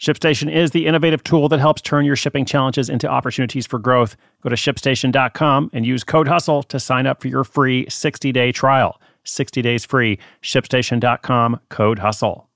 ShipStation is the innovative tool that helps turn your shipping challenges into opportunities for growth. Go to shipstation.com and use code HUSTLE to sign up for your free 60 day trial. 60 days free. ShipStation.com, code HUSTLE.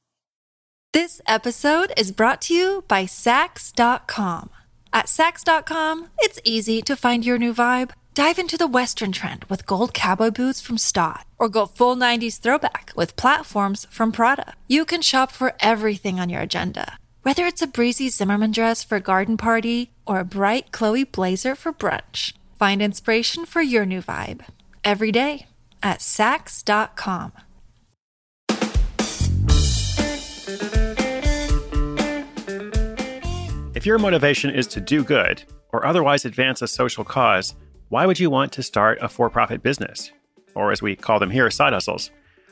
This episode is brought to you by Saks.com. At Saks.com, it's easy to find your new vibe. Dive into the Western trend with gold cowboy boots from Staud, or go full 90s throwback with platforms from Prada. You can shop for everything on your agenda whether it's a breezy Zimmermann dress for a garden party or a bright Chloe blazer for brunch, find inspiration for your new vibe every day at Saks.com. If your motivation is to do good or otherwise advance a social cause, why would you want to start a for profit business? Or as we call them here, side hustles?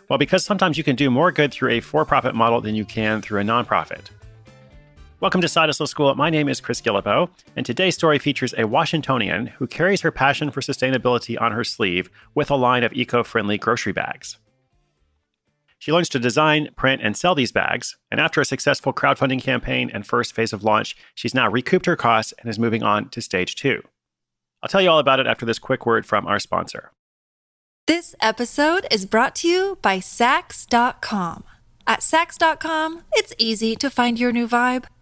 Well, because sometimes you can do more good through a for profit model than you can through a nonprofit. Welcome to Side Hustle School. My name is Chris Guillebeau, and today's story features a Washingtonian who carries her passion for sustainability on her sleeve with a line of eco friendly grocery bags. She learns to design, print, and sell these bags, and after a successful crowdfunding campaign and first phase of launch, she's now recouped her costs and is moving on to stage two. I'll tell you all about it after this quick word from our sponsor. This episode is brought to you by Saks.com. At Saks.com, it's easy to find your new vibe.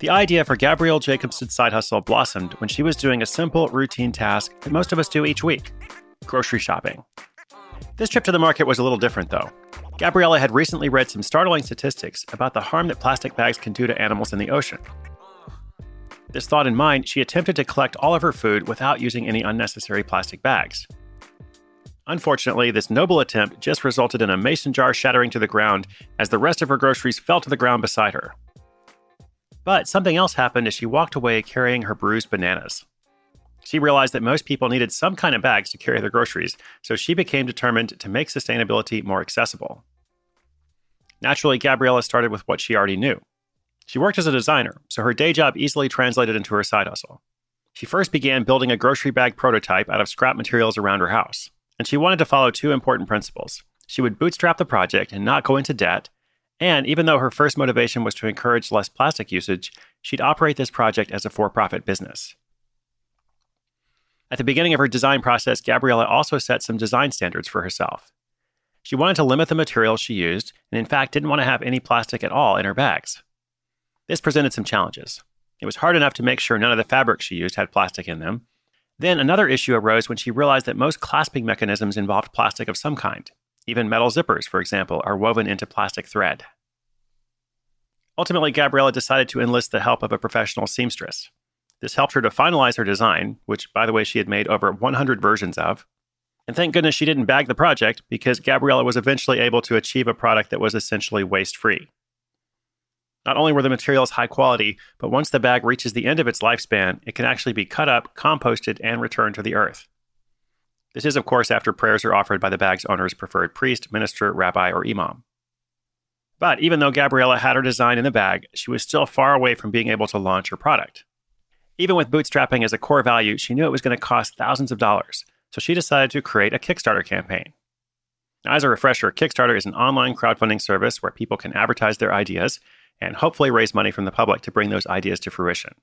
The idea for Gabrielle Jacobson's side hustle blossomed when she was doing a simple, routine task that most of us do each week grocery shopping. This trip to the market was a little different, though. Gabriella had recently read some startling statistics about the harm that plastic bags can do to animals in the ocean. This thought in mind, she attempted to collect all of her food without using any unnecessary plastic bags. Unfortunately, this noble attempt just resulted in a mason jar shattering to the ground as the rest of her groceries fell to the ground beside her. But something else happened as she walked away carrying her bruised bananas. She realized that most people needed some kind of bags to carry their groceries, so she became determined to make sustainability more accessible. Naturally, Gabriella started with what she already knew. She worked as a designer, so her day job easily translated into her side hustle. She first began building a grocery bag prototype out of scrap materials around her house, and she wanted to follow two important principles. She would bootstrap the project and not go into debt, and even though her first motivation was to encourage less plastic usage, she'd operate this project as a for profit business. At the beginning of her design process, Gabriella also set some design standards for herself. She wanted to limit the materials she used, and in fact, didn't want to have any plastic at all in her bags. This presented some challenges. It was hard enough to make sure none of the fabrics she used had plastic in them. Then another issue arose when she realized that most clasping mechanisms involved plastic of some kind. Even metal zippers, for example, are woven into plastic thread. Ultimately, Gabriella decided to enlist the help of a professional seamstress. This helped her to finalize her design, which, by the way, she had made over 100 versions of. And thank goodness she didn't bag the project because Gabriella was eventually able to achieve a product that was essentially waste free. Not only were the materials high quality, but once the bag reaches the end of its lifespan, it can actually be cut up, composted, and returned to the earth. This is, of course, after prayers are offered by the bag's owner's preferred priest, minister, rabbi, or imam. But even though Gabriella had her design in the bag, she was still far away from being able to launch her product. Even with bootstrapping as a core value, she knew it was going to cost thousands of dollars, so she decided to create a Kickstarter campaign. Now, as a refresher, Kickstarter is an online crowdfunding service where people can advertise their ideas and hopefully raise money from the public to bring those ideas to fruition.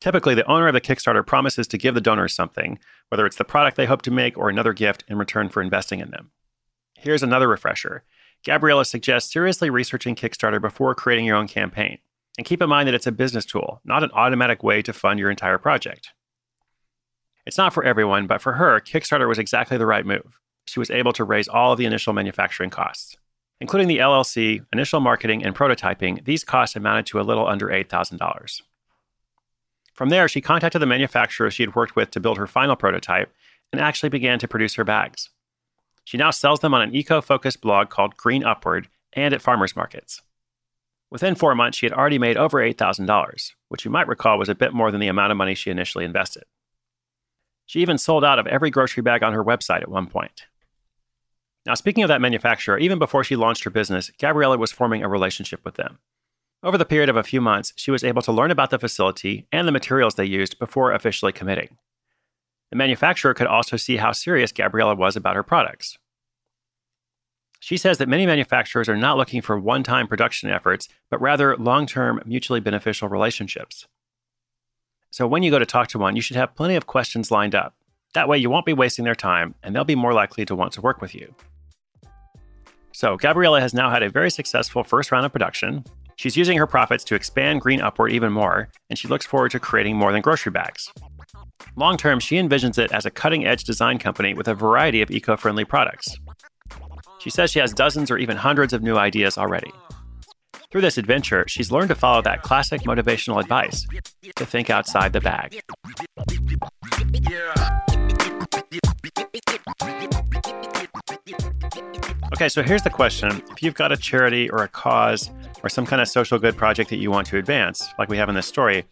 Typically, the owner of the Kickstarter promises to give the donors something, whether it's the product they hope to make or another gift in return for investing in them. Here's another refresher Gabriella suggests seriously researching Kickstarter before creating your own campaign. And keep in mind that it's a business tool, not an automatic way to fund your entire project. It's not for everyone, but for her, Kickstarter was exactly the right move. She was able to raise all of the initial manufacturing costs. Including the LLC, initial marketing, and prototyping, these costs amounted to a little under $8,000. From there, she contacted the manufacturer she had worked with to build her final prototype and actually began to produce her bags. She now sells them on an eco focused blog called Green Upward and at farmers markets. Within four months, she had already made over $8,000, which you might recall was a bit more than the amount of money she initially invested. She even sold out of every grocery bag on her website at one point. Now, speaking of that manufacturer, even before she launched her business, Gabriella was forming a relationship with them. Over the period of a few months, she was able to learn about the facility and the materials they used before officially committing. The manufacturer could also see how serious Gabriella was about her products. She says that many manufacturers are not looking for one time production efforts, but rather long term, mutually beneficial relationships. So when you go to talk to one, you should have plenty of questions lined up. That way, you won't be wasting their time, and they'll be more likely to want to work with you. So, Gabriella has now had a very successful first round of production. She's using her profits to expand Green Upward even more, and she looks forward to creating more than grocery bags. Long term, she envisions it as a cutting edge design company with a variety of eco friendly products. She says she has dozens or even hundreds of new ideas already. Through this adventure, she's learned to follow that classic motivational advice to think outside the bag. Okay, so here's the question. If you've got a charity or a cause or some kind of social good project that you want to advance, like we have in this story,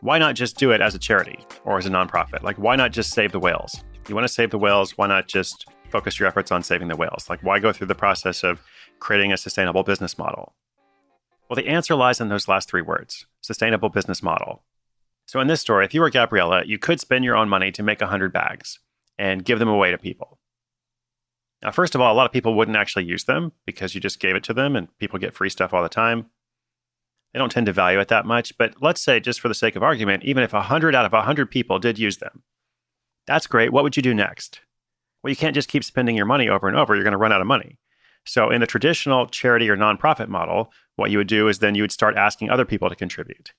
why not just do it as a charity or as a nonprofit? Like, why not just save the whales? You want to save the whales, why not just focus your efforts on saving the whales? Like, why go through the process of creating a sustainable business model? Well, the answer lies in those last three words sustainable business model. So, in this story, if you were Gabriella, you could spend your own money to make 100 bags and give them away to people. Now, first of all, a lot of people wouldn't actually use them because you just gave it to them and people get free stuff all the time. They don't tend to value it that much, but let's say, just for the sake of argument, even if 100 out of 100 people did use them, that's great. What would you do next? Well, you can't just keep spending your money over and over. You're going to run out of money. So, in the traditional charity or nonprofit model, what you would do is then you would start asking other people to contribute.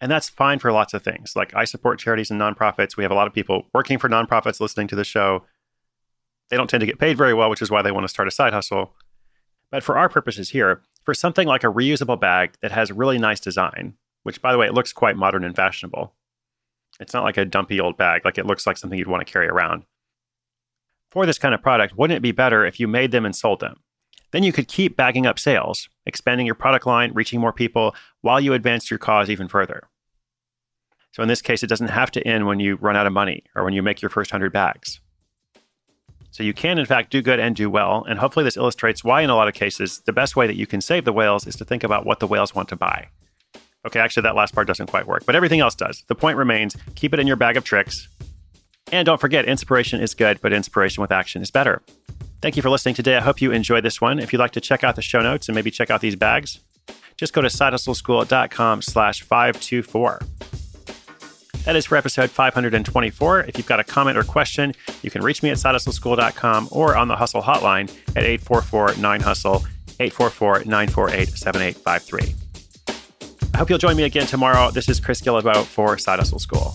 And that's fine for lots of things. Like, I support charities and nonprofits. We have a lot of people working for nonprofits listening to the show. They don't tend to get paid very well, which is why they want to start a side hustle. But for our purposes here, for something like a reusable bag that has really nice design, which by the way, it looks quite modern and fashionable. It's not like a dumpy old bag, like it looks like something you'd want to carry around. For this kind of product, wouldn't it be better if you made them and sold them? Then you could keep bagging up sales, expanding your product line, reaching more people while you advance your cause even further. So in this case, it doesn't have to end when you run out of money or when you make your first 100 bags. So you can, in fact, do good and do well. And hopefully, this illustrates why, in a lot of cases, the best way that you can save the whales is to think about what the whales want to buy. Okay, actually, that last part doesn't quite work, but everything else does. The point remains keep it in your bag of tricks. And don't forget, inspiration is good, but inspiration with action is better. Thank you for listening today. I hope you enjoyed this one. If you'd like to check out the show notes and maybe check out these bags, just go to sidehustleschool.com slash 524. That is for episode 524. If you've got a comment or question, you can reach me at sidehustleschool.com or on the Hustle Hotline at 844 9 Hustle, 844 948 7853. I hope you'll join me again tomorrow. This is Chris Guillebeau for Side Hustle School.